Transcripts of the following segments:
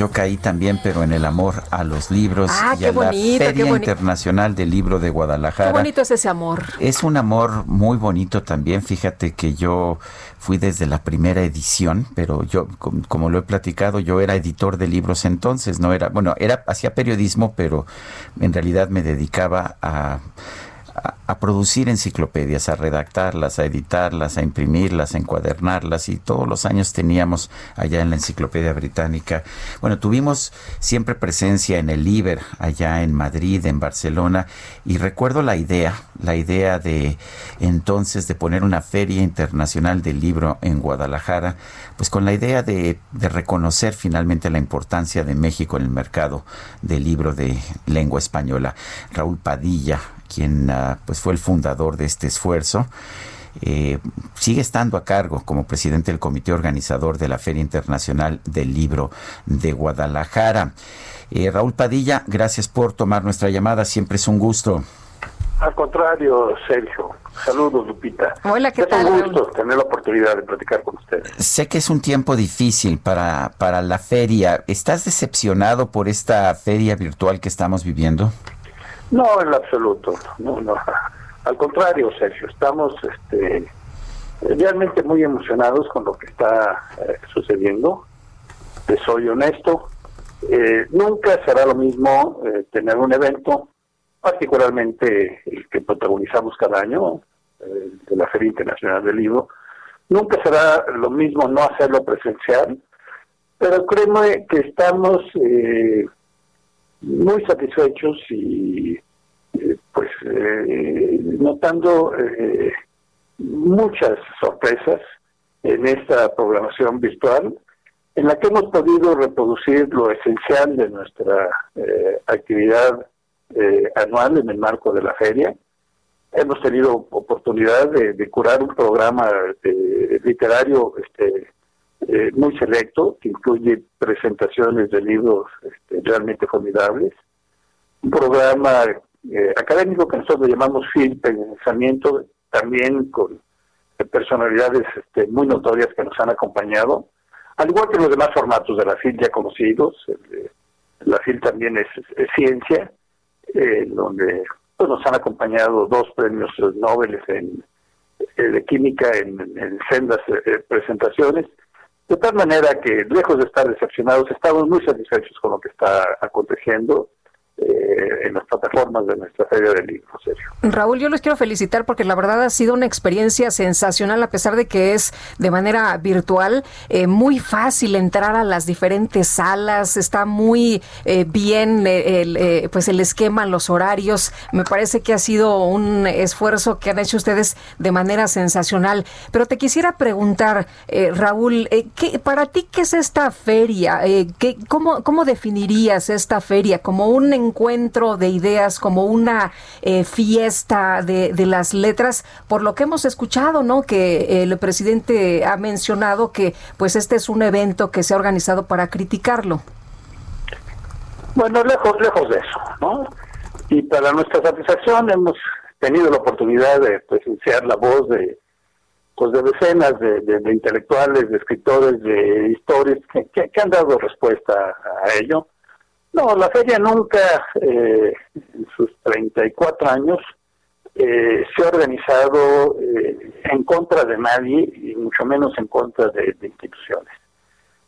Yo caí también, pero en el amor a los libros Ah, y a la bonito, Feria Internacional del Libro de Guadalajara. Qué bonito es ese amor. Es un amor muy bonito también. Fíjate que yo fui desde la primera edición, pero yo, com- como lo he platicado, yo era editor de libros entonces, no era, bueno, era hacía periodismo, pero en realidad me dedicaba a a, producir enciclopedias, a redactarlas, a editarlas, a imprimirlas, a encuadernarlas y todos los años teníamos allá en la Enciclopedia Británica. Bueno, tuvimos siempre presencia en el Iber, allá en Madrid, en Barcelona y recuerdo la idea, la idea de entonces de poner una feria internacional del libro en Guadalajara, pues con la idea de, de reconocer finalmente la importancia de México en el mercado del libro de lengua española. Raúl Padilla, quien ah, pues fue el fundador de este esfuerzo, eh, sigue estando a cargo como presidente del comité organizador de la Feria Internacional del Libro de Guadalajara. Eh, Raúl Padilla, gracias por tomar nuestra llamada, siempre es un gusto. Al contrario, Sergio. Saludos, Lupita. Hola, ¿qué es tal, un gusto tener la oportunidad de platicar con ustedes. Sé que es un tiempo difícil para, para la feria. ¿Estás decepcionado por esta feria virtual que estamos viviendo? No, en absoluto. No, no. Al contrario, Sergio. Estamos este, realmente muy emocionados con lo que está eh, sucediendo. Te soy honesto. Eh, nunca será lo mismo eh, tener un evento, particularmente el que protagonizamos cada año, eh, de la Feria Internacional del Libro. Nunca será lo mismo no hacerlo presencial, pero créeme que estamos eh, muy satisfechos y eh, pues eh, notando eh, muchas sorpresas en esta programación virtual en la que hemos podido reproducir lo esencial de nuestra eh, actividad eh, anual en el marco de la feria. Hemos tenido oportunidad de, de curar un programa literario este, eh, muy selecto, que incluye presentaciones de libros este, realmente formidables. Un programa eh, académico que nosotros llamamos Film Pensamiento, también con eh, personalidades este, muy notorias que nos han acompañado, al igual que los demás formatos de la FIL ya conocidos. la FIL también es, ciencia, eh, donde pues, nos han acompañado dos premios Nobel en, eh, de química en, en sendas presentaciones. De tal manera que, lejos de estar decepcionados, estamos muy satisfechos con lo que está aconteciendo eh, en las plataformas de nuestra Feria del Libro. Raúl, yo les quiero felicitar porque la verdad ha sido una experiencia sensacional, a pesar de que es de manera virtual, eh, muy fácil entrar a las diferentes salas, está muy eh, bien eh, el, eh, pues el esquema, los horarios. Me parece que ha sido un esfuerzo que han hecho ustedes de manera sensacional. Pero te quisiera preguntar, Raúl, ¿qué, para ti qué es esta feria? ¿qué, cómo, ¿Cómo definirías esta feria? ¿Como un encuentro de ideas, como una eh, fiesta de, las letras? Por lo que hemos escuchado, ¿no? Que el presidente ha mencionado que pues este es un evento que se ha organizado para criticarlo. Bueno, lejos, lejos de eso, ¿no? Y para nuestra satisfacción hemos tenido la oportunidad de presenciar la voz de pues de decenas de, de, de intelectuales, de escritores, de historias que, que, que, han dado respuesta a ello. No, la feria nunca, eh, en sus 34 años, eh, se ha organizado eh, en contra de nadie y mucho menos en contra de, instituciones.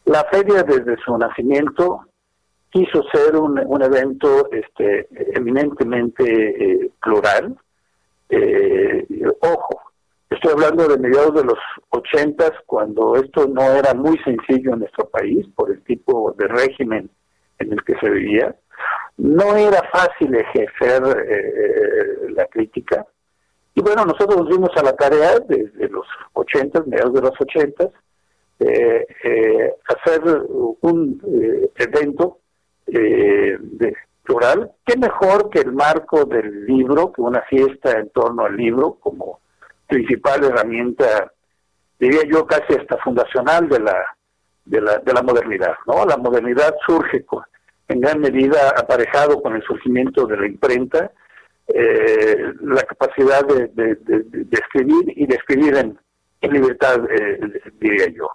La feria desde su nacimiento quiso ser un, un evento este, eminentemente plural. ojo, Estoy hablando de mediados de los ochentas, cuando esto no era muy sencillo en nuestro país por el tipo de régimen en el que se vivía. No era fácil ejercer eh, la crítica. Y bueno, nosotros nos dimos a la tarea desde los ochentas, mediados de los ochentas, eh, eh, hacer un evento de, plural, qué mejor que el marco del libro, que una fiesta en torno al libro como principal herramienta, diría yo casi hasta fundacional de la de la, de la modernidad, ¿no? La modernidad surge en gran medida aparejado con el surgimiento de la imprenta, eh, la capacidad de, escribir y de escribir en, libertad, eh, diría yo.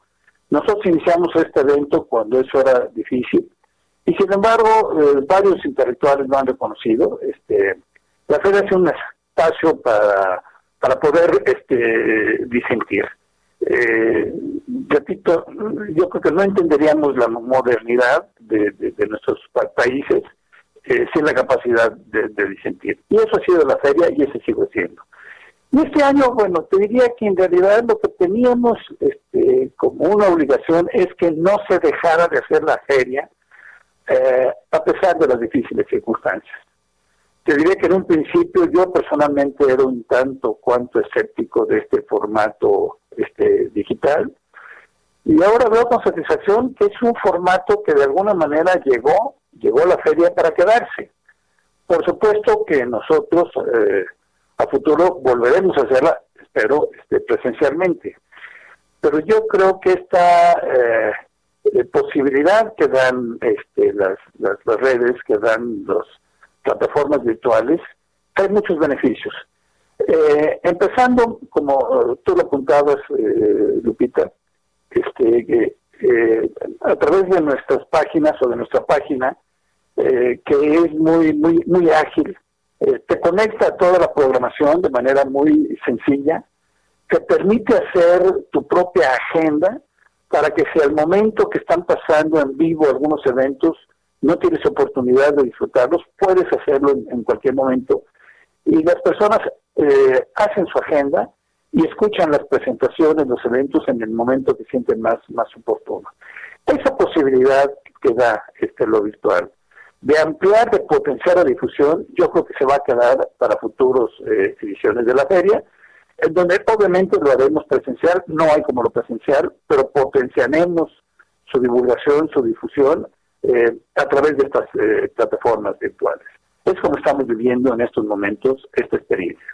Nosotros iniciamos este evento cuando eso era difícil, y sin embargo, eh, varios intelectuales lo han reconocido. Este, la feria es un espacio para, para poder este, disentir. Eh, repito, yo creo que no entenderíamos la modernidad de, nuestros países eh, sin la capacidad de, disentir. Y eso ha sido la feria y ese sigue siendo. Y este año, bueno, te diría que en realidad lo que teníamos este, como una obligación es que no se dejara de hacer la feria eh, a pesar de las difíciles circunstancias. Te diré que en un principio yo personalmente era un tanto cuanto escéptico de este formato este, digital y ahora veo con satisfacción que es un formato que de alguna manera llegó, llegó la feria para quedarse. Por supuesto que nosotros eh, a futuro volveremos a hacerla, espero, este, presencialmente. Pero yo creo que esta eh, eh, posibilidad que dan este, las, las, redes, que dan las plataformas virtuales, hay muchos beneficios. Eh, empezando, como tú lo apuntabas, eh, Lupita, este, a través de nuestras páginas o de nuestra página, que es muy, muy, muy ágil, te conecta a toda la programación de manera muy sencilla, te permite hacer tu propia agenda, para que si al momento que están pasando en vivo algunos eventos no tienes oportunidad de disfrutarlos, puedes hacerlo en, cualquier momento. Y las personas eh, hacen su agenda y escuchan las presentaciones, los eventos en el momento que sienten más, más oportuno. Esa posibilidad que da este lo virtual de ampliar, de potenciar la difusión, yo creo que se va a quedar para futuros eh, ediciones de la feria en donde obviamente lo haremos presencial, no hay como lo presencial, pero potenciaremos su divulgación, su difusión eh, a través de estas eh, plataformas virtuales. Es como estamos viviendo en estos momentos esta experiencia.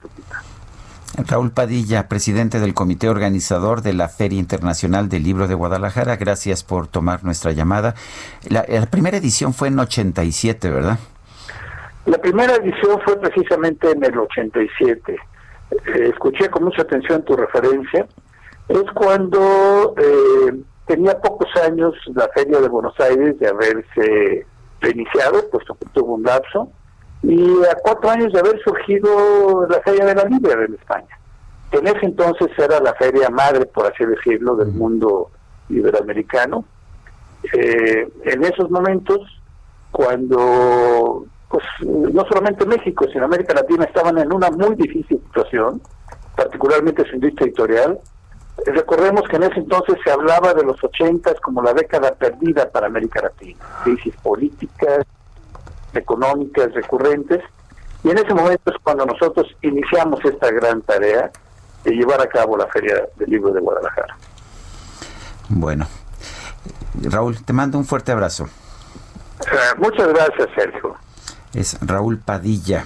Raúl Padilla, presidente del comité organizador de la Feria Internacional del Libro de Guadalajara, gracias por tomar nuestra llamada. La, la primera edición fue en 87, ¿verdad? La primera edición fue precisamente en el 87. Eh, escuché con mucha atención tu referencia, es cuando eh, tenía pocos años la Feria de Buenos Aires de haberse reiniciado, puesto que tuvo un lapso, y a cuatro años de haber surgido la Feria de la Libre en España. En ese entonces era la feria madre, por así decirlo, del mundo iberoamericano. Eh, en esos momentos, cuando pues no solamente México, sino América Latina estaban en una muy difícil situación, particularmente su industria editorial. Recordemos que en ese entonces se hablaba de los ochentas como la década perdida para América Latina, crisis políticas, económicas recurrentes, y en ese momento es cuando nosotros iniciamos esta gran tarea de llevar a cabo la Feria del Libro de Guadalajara. Bueno, Raúl, te mando un fuerte abrazo. Eh, muchas gracias, Sergio es Raúl Padilla,